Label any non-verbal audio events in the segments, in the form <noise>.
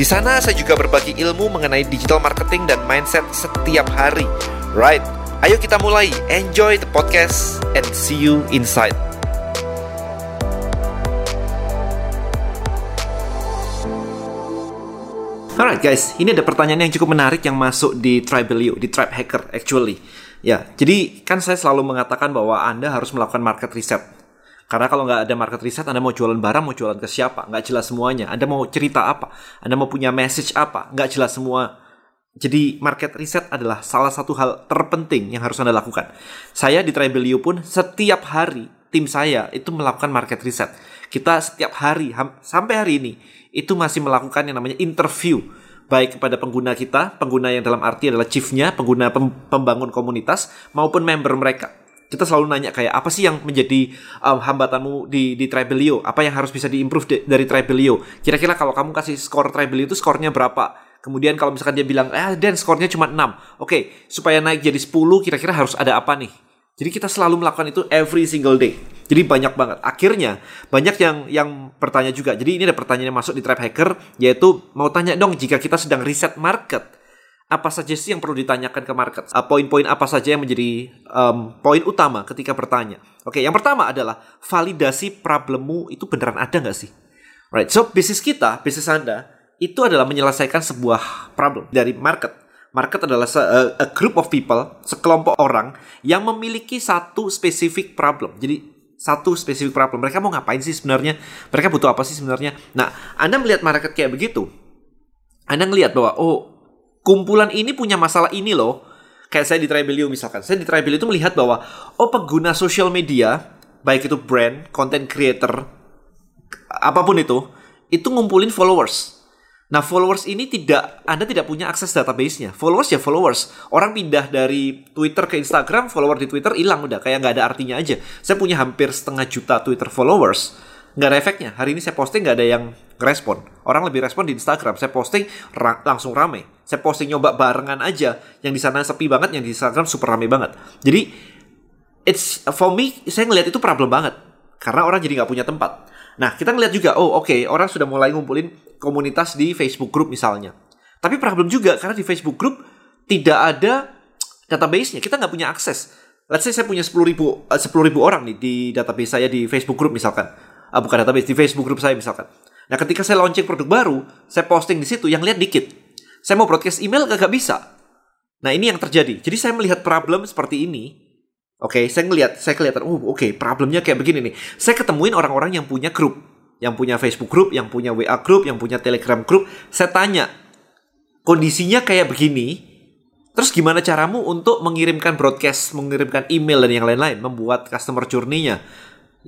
Di sana saya juga berbagi ilmu mengenai digital marketing dan mindset setiap hari. Right, ayo kita mulai. Enjoy the podcast and see you inside. Alright guys, ini ada pertanyaan yang cukup menarik yang masuk di Tribelio, di Tribe Hacker actually. Ya, jadi kan saya selalu mengatakan bahwa Anda harus melakukan market research. Karena kalau nggak ada market research, Anda mau jualan barang, mau jualan ke siapa? Nggak jelas semuanya. Anda mau cerita apa? Anda mau punya message apa? Nggak jelas semua. Jadi market research adalah salah satu hal terpenting yang harus Anda lakukan. Saya di Tribelio pun setiap hari tim saya itu melakukan market research. Kita setiap hari sampai hari ini itu masih melakukan yang namanya interview baik kepada pengguna kita, pengguna yang dalam arti adalah chiefnya, pengguna pembangun komunitas maupun member mereka. Kita selalu nanya kayak apa sih yang menjadi um, hambatanmu di di Tribelio? Apa yang harus bisa diimprove de, dari Tribelio? Kira-kira kalau kamu kasih skor Tribelio itu skornya berapa? Kemudian kalau misalkan dia bilang, eh Dan skornya cuma 6. Oke, okay, supaya naik jadi 10 kira-kira harus ada apa nih? Jadi kita selalu melakukan itu every single day. Jadi banyak banget. Akhirnya banyak yang yang bertanya juga. Jadi ini ada pertanyaan yang masuk di Trap Hacker yaitu mau tanya dong jika kita sedang riset market apa saja sih yang perlu ditanyakan ke market? Uh, poin-poin apa saja yang menjadi um, poin utama ketika bertanya? Oke, yang pertama adalah validasi problemmu itu beneran ada nggak sih? Right, so bisnis kita, bisnis Anda itu adalah menyelesaikan sebuah problem dari market Market adalah a, a group of people, sekelompok orang yang memiliki satu spesifik problem. Jadi satu spesifik problem. Mereka mau ngapain sih sebenarnya? Mereka butuh apa sih sebenarnya? Nah, Anda melihat market kayak begitu. Anda ngelihat bahwa oh, kumpulan ini punya masalah ini loh. Kayak saya di Tribelio misalkan. Saya di Tribelio itu melihat bahwa oh pengguna sosial media, baik itu brand, content creator, apa pun itu, itu ngumpulin followers Nah, followers ini tidak Anda tidak punya akses database-nya. Followers ya followers. Orang pindah dari Twitter ke Instagram, follower di Twitter hilang udah kayak nggak ada artinya aja. Saya punya hampir setengah juta Twitter followers. Nggak ada efeknya. Hari ini saya posting nggak ada yang respon. Orang lebih respon di Instagram. Saya posting ra langsung rame. Saya posting nyoba barengan aja. Yang di sana sepi banget, yang di Instagram super rame banget. Jadi it's for me saya ngelihat itu problem banget. Karena orang jadi nggak punya tempat. Nah, kita ngeliat juga, oh oke, okay, orang sudah mulai ngumpulin komunitas di Facebook group misalnya. Tapi problem juga karena di Facebook group tidak ada database-nya. Kita nggak punya akses. Let's say saya punya 10 ribu, uh, 10 ribu orang nih di database saya di Facebook group misalkan. Uh, bukan database, di Facebook group saya misalkan. Nah ketika saya launching produk baru, saya posting di situ, yang lihat dikit. Saya mau broadcast email gak bisa. Nah ini yang terjadi. Jadi saya melihat problem seperti ini, Oke, okay, saya ngelihat, saya kelihatan, oh oke, okay, problemnya kayak begini nih. Saya ketemuin orang-orang yang punya grup, yang punya Facebook group, yang punya WA group, yang punya Telegram group. Saya tanya, kondisinya kayak begini, terus gimana caramu untuk mengirimkan broadcast, mengirimkan email dan yang lain-lain, membuat customer journey-nya?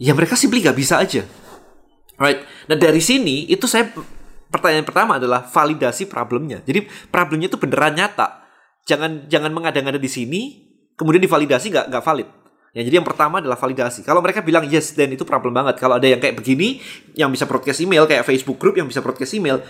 Ya mereka simply gak bisa aja. Right? Nah dari sini itu saya pertanyaan pertama adalah validasi problemnya. Jadi problemnya itu beneran nyata. Jangan jangan mengada-ngada di sini, kemudian divalidasi nggak nggak valid. Ya, jadi yang pertama adalah validasi. Kalau mereka bilang yes, dan itu problem banget. Kalau ada yang kayak begini, yang bisa broadcast email, kayak Facebook group yang bisa broadcast email,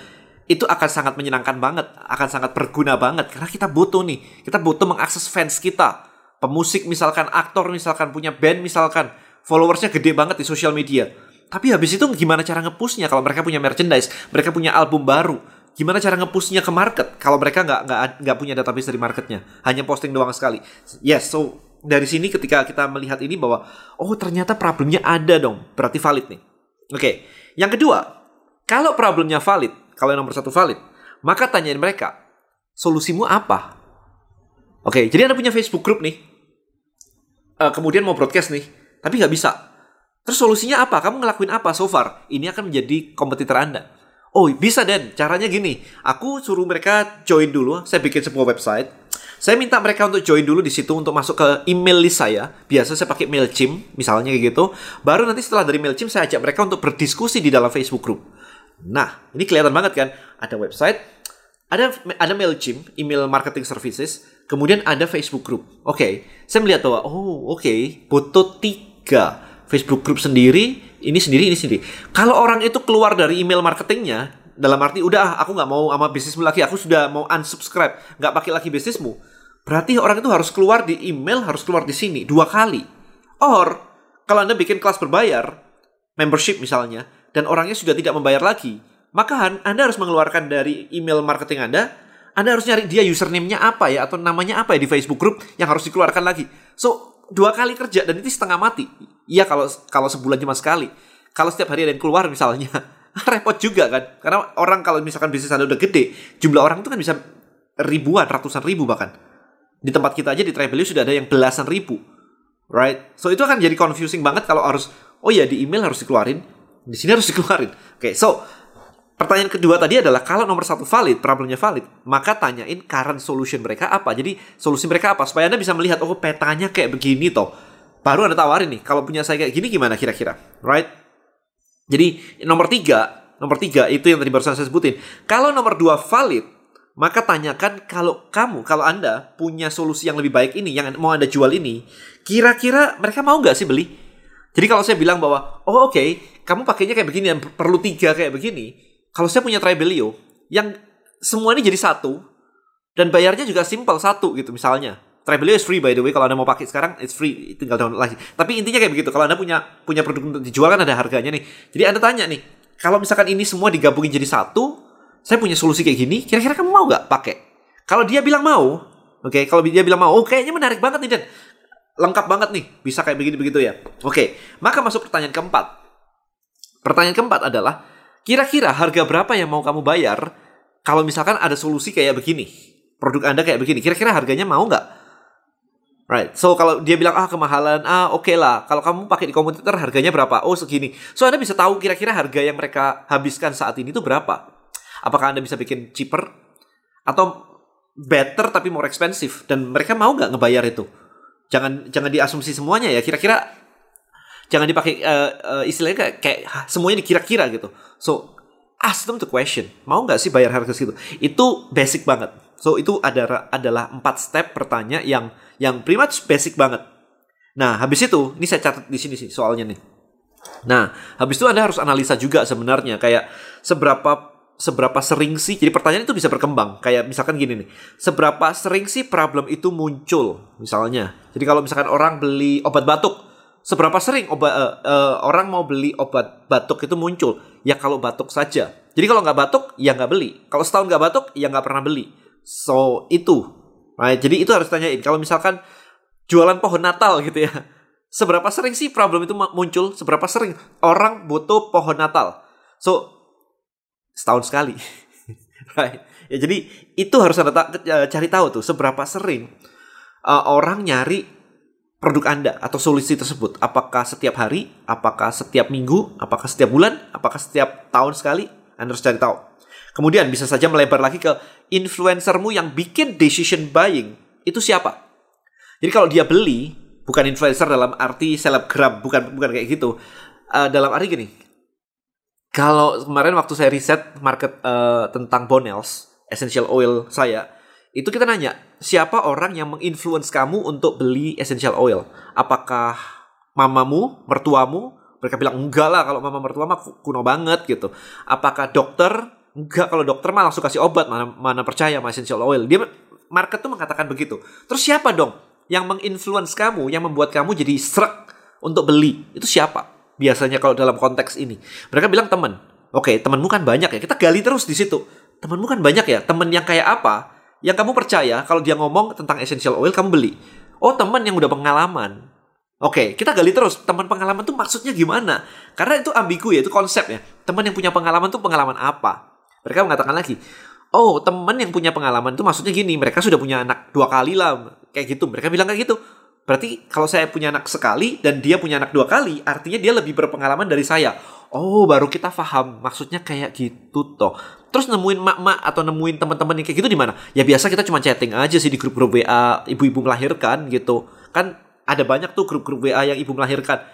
itu akan sangat menyenangkan banget, akan sangat berguna banget. Karena kita butuh nih, kita butuh mengakses fans kita. Pemusik misalkan, aktor misalkan, punya band misalkan, followersnya gede banget di sosial media. Tapi habis itu gimana cara ngepushnya kalau mereka punya merchandise, mereka punya album baru, gimana cara ngepushnya ke market kalau mereka nggak nggak nggak punya database dari marketnya? Hanya posting doang sekali. Yes so dari sini ketika kita melihat ini bahwa oh ternyata problemnya ada dong. Berarti valid nih. Oke. Okay. yang kedua kalau problemnya valid kalau yang nomor satu valid maka tanyain mereka solusimu apa? Oke okay, jadi anda punya Facebook group nih. Uh, kemudian mau broadcast nih tapi nggak bisa terus solusinya apa kamu ngelakuin apa so far ini akan menjadi kompetitor anda Oh bisa Dan, caranya gini. Aku suruh mereka join dulu. Saya bikin sebuah website. Saya minta mereka untuk join dulu di situ untuk masuk ke email list saya. Biasa saya pakai Mailchimp, misalnya kayak gitu. Baru nanti setelah dari Mailchimp saya ajak mereka untuk berdiskusi di dalam Facebook group. Nah, ini kelihatan banget kan. Ada website, ada ada Mailchimp, email marketing services, kemudian ada Facebook group. Oke, okay. saya melihat bahwa oh oke, okay, butuh tiga Facebook group sendiri, ini sendiri, ini sendiri. Kalau orang itu keluar dari email marketingnya, dalam arti udah aku nggak mau sama bisnismu lagi, aku sudah mau unsubscribe, nggak pakai lagi bisnismu. Berarti orang itu harus keluar di email, harus keluar di sini dua kali. Or kalau anda bikin kelas berbayar, membership misalnya, dan orangnya sudah tidak membayar lagi, maka Anda harus mengeluarkan dari email marketing Anda, Anda harus nyari dia username-nya apa ya atau namanya apa ya di Facebook group yang harus dikeluarkan lagi. So, dua kali kerja dan itu setengah mati. Iya kalau kalau sebulan cuma sekali. Kalau setiap hari ada yang keluar misalnya, <laughs> repot juga kan. Karena orang kalau misalkan bisnis Anda udah gede, jumlah orang itu kan bisa ribuan, ratusan ribu bahkan. Di tempat kita aja di Travelio sudah ada yang belasan ribu. Right? So itu akan jadi confusing banget kalau harus oh ya di email harus dikeluarin, di sini harus <laughs> dikeluarin. Oke, okay, so Pertanyaan kedua tadi adalah kalau nomor satu valid, problemnya valid, maka tanyain current solution mereka apa. Jadi solusi mereka apa supaya anda bisa melihat oh petanya kayak begini toh. Baru anda tawarin nih kalau punya saya kayak gini gimana kira-kira, right? Jadi nomor tiga, nomor tiga itu yang tadi barusan saya sebutin. Kalau nomor dua valid, maka tanyakan kalau kamu, kalau anda punya solusi yang lebih baik ini, yang mau anda jual ini, kira-kira mereka mau nggak sih beli? Jadi kalau saya bilang bahwa, oh oke, okay, kamu pakainya kayak begini dan perlu tiga kayak begini, kalau saya punya Tribelio yang semua ini jadi satu dan bayarnya juga simpel satu gitu misalnya. Tribelio is free by the way kalau anda mau pakai sekarang it's free tinggal download lagi. Tapi intinya kayak begitu kalau anda punya punya produk untuk dijual kan ada harganya nih. Jadi anda tanya nih kalau misalkan ini semua digabungin jadi satu, saya punya solusi kayak gini, kira-kira kamu mau nggak pakai? Kalau dia bilang mau, oke, okay, kalau dia bilang mau, oh kayaknya menarik banget nih dan lengkap banget nih, bisa kayak begini begitu ya. Oke, okay, maka masuk pertanyaan keempat. Pertanyaan keempat adalah Kira-kira harga berapa yang mau kamu bayar kalau misalkan ada solusi kayak begini? Produk Anda kayak begini, kira-kira harganya mau nggak? Right. So kalau dia bilang ah kemahalan, ah oke okay lah. Kalau kamu pakai di kompetitor harganya berapa? Oh segini. So Anda bisa tahu kira-kira harga yang mereka habiskan saat ini itu berapa. Apakah Anda bisa bikin cheaper atau better tapi more expensive dan mereka mau nggak ngebayar itu? Jangan jangan diasumsi semuanya ya. Kira-kira jangan dipakai uh, uh, istilahnya kayak, kayak semuanya dikira-kira gitu. So ask them the question, mau nggak sih bayar harga segitu? Itu basic banget. So itu ada adalah empat step pertanyaan yang yang pretty basic banget. Nah habis itu ini saya catat di sini sih soalnya nih. Nah habis itu anda harus analisa juga sebenarnya kayak seberapa seberapa sering sih jadi pertanyaan itu bisa berkembang kayak misalkan gini nih seberapa sering sih problem itu muncul misalnya jadi kalau misalkan orang beli obat batuk seberapa sering obat uh, uh, orang mau beli obat batuk itu muncul? Ya kalau batuk saja. Jadi kalau nggak batuk, ya nggak beli. Kalau setahun nggak batuk, ya nggak pernah beli. So itu. Nah, jadi itu harus tanyain. Kalau misalkan jualan pohon Natal gitu ya, <laughs> seberapa sering sih problem itu muncul? Seberapa sering orang butuh pohon Natal? So setahun sekali. <laughs> right. Ya jadi itu harus anda cari tahu tuh seberapa sering uh, orang nyari produk Anda atau solusi tersebut? Apakah setiap hari? Apakah setiap minggu? Apakah setiap bulan? Apakah setiap tahun sekali? Anda harus cari tahu. Kemudian bisa saja melebar lagi ke influencermu yang bikin decision buying. Itu siapa? Jadi kalau dia beli, bukan influencer dalam arti selebgram, bukan bukan kayak gitu. Uh, dalam arti gini, kalau kemarin waktu saya riset market uh, tentang Bonels, essential oil saya, itu kita nanya siapa orang yang menginfluence kamu untuk beli essential oil apakah mamamu mertuamu mereka bilang enggak lah kalau mama mertua mah kuno banget gitu apakah dokter enggak kalau dokter mah langsung kasih obat mana mana percaya sama essential oil dia market tuh mengatakan begitu terus siapa dong yang menginfluence kamu yang membuat kamu jadi serak untuk beli itu siapa biasanya kalau dalam konteks ini mereka bilang teman oke temanmu kan banyak ya kita gali terus di situ temanmu kan banyak ya teman yang kayak apa yang kamu percaya kalau dia ngomong tentang essential oil kamu beli. Oh teman yang udah pengalaman. Oke, kita gali terus. Teman pengalaman tuh maksudnya gimana? Karena itu ambigu ya, itu konsep ya. Teman yang punya pengalaman tuh pengalaman apa? Mereka mengatakan lagi, oh teman yang punya pengalaman tuh maksudnya gini, mereka sudah punya anak dua kali lah, kayak gitu. Mereka bilang kayak gitu. Berarti kalau saya punya anak sekali dan dia punya anak dua kali, artinya dia lebih berpengalaman dari saya. Oh, baru kita paham. Maksudnya kayak gitu toh. Terus nemuin mak-mak atau nemuin teman-teman yang kayak gitu di mana? Ya biasa kita cuma chatting aja sih di grup-grup WA ibu-ibu melahirkan gitu. Kan ada banyak tuh grup-grup WA yang ibu melahirkan.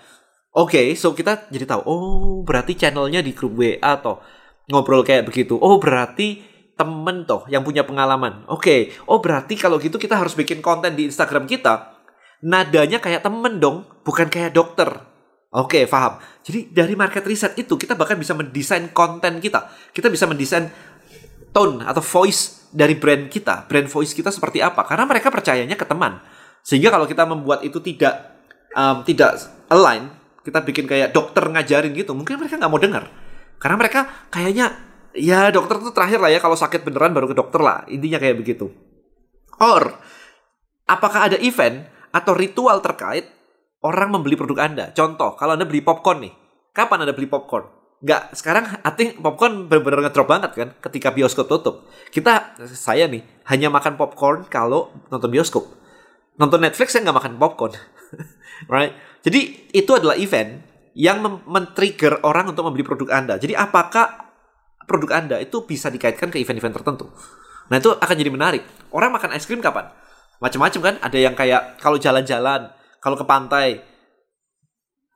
Oke, okay, so kita jadi tahu. Oh, berarti channelnya di grup WA atau ngobrol kayak begitu. Oh, berarti temen toh yang punya pengalaman. Oke, okay. oh berarti kalau gitu kita harus bikin konten di Instagram kita. Nadanya kayak temen dong, bukan kayak dokter. Oke, okay, paham. Jadi dari market research itu kita bahkan bisa mendesain konten kita. Kita bisa mendesain tone atau voice dari brand kita, brand voice kita seperti apa. Karena mereka percayanya ke teman. Sehingga kalau kita membuat itu tidak um, tidak align, kita bikin kayak dokter ngajarin gitu, mungkin mereka nggak mau dengar. Karena mereka kayaknya ya dokter itu terakhir lah ya kalau sakit beneran baru ke dokter lah intinya kayak begitu or apakah ada event atau ritual terkait orang membeli produk anda contoh kalau anda beli popcorn nih kapan anda beli popcorn Nggak, sekarang I think popcorn bener-bener ngedrop banget kan ketika bioskop tutup. Kita, saya nih, hanya makan popcorn kalau nonton bioskop. Nonton Netflix saya nggak makan popcorn. <laughs> right? Jadi itu adalah event yang men-trigger orang untuk membeli produk Anda. Jadi apakah produk Anda itu bisa dikaitkan ke event-event tertentu. Nah, itu akan jadi menarik. Orang makan es krim kapan? Macam-macam kan? Ada yang kayak kalau jalan-jalan, kalau ke pantai.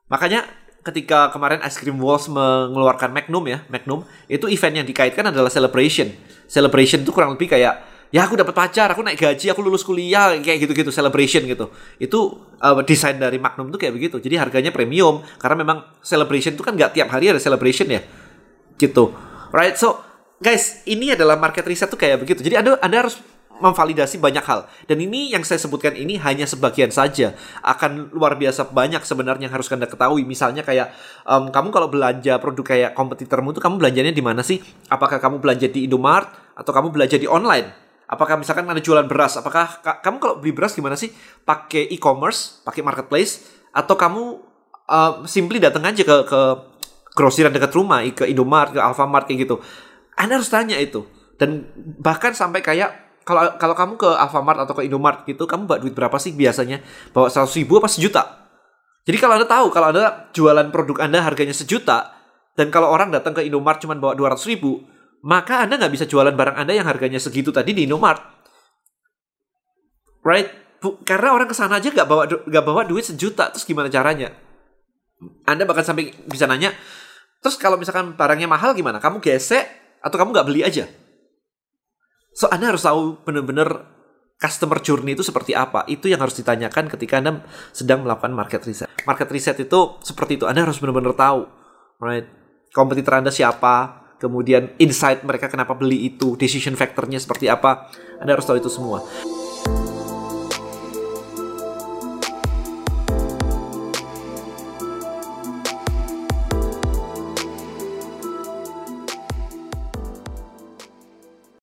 Makanya ketika kemarin Ice Cream Walls mengeluarkan Magnum ya, Magnum, itu event yang dikaitkan adalah celebration. Celebration itu kurang lebih kayak ya aku dapat pacar, aku naik gaji, aku lulus kuliah, kayak gitu-gitu celebration gitu. Itu uh, desain dari Magnum itu kayak begitu. Jadi harganya premium karena memang celebration itu kan nggak tiap hari ada celebration ya. Gitu. Right? So, guys, ini adalah market research tuh kayak begitu. Jadi Anda Anda harus memvalidasi banyak hal. Dan ini yang saya sebutkan ini hanya sebagian saja. Akan luar biasa banyak sebenarnya yang harus Anda ketahui. Misalnya kayak um, kamu kalau belanja produk kayak kompetitormu itu kamu belanjanya di mana sih? Apakah kamu belanja di Indomart atau kamu belanja di online? Apakah misalkan ada jualan beras? Apakah kamu kalau beli beras gimana sih? Pakai e-commerce, pakai marketplace atau kamu uh, simply datang aja ke ke grosiran dekat rumah, ke Indomart, ke Alfamart kayak gitu. Anda harus tanya itu. Dan bahkan sampai kayak kalau kalau kamu ke Alfamart atau ke Indomart gitu, kamu bawa duit berapa sih biasanya? Bawa 100 ribu apa sejuta? Jadi kalau Anda tahu, kalau Anda jualan produk Anda harganya sejuta, dan kalau orang datang ke Indomart cuma bawa 200 ribu, maka Anda nggak bisa jualan barang Anda yang harganya segitu tadi di Indomart. Right? Bu, karena orang ke sana aja nggak bawa nggak bawa duit sejuta, terus gimana caranya? Anda bahkan sampai bisa nanya, Terus kalau misalkan barangnya mahal gimana? Kamu gesek atau kamu nggak beli aja? So Anda harus tahu benar-benar customer journey itu seperti apa. Itu yang harus ditanyakan ketika Anda sedang melakukan market research. Market research itu seperti itu. Anda harus benar-benar tahu, right? Kompetitor Anda siapa? Kemudian insight mereka kenapa beli itu, decision factornya seperti apa. Anda harus tahu itu semua.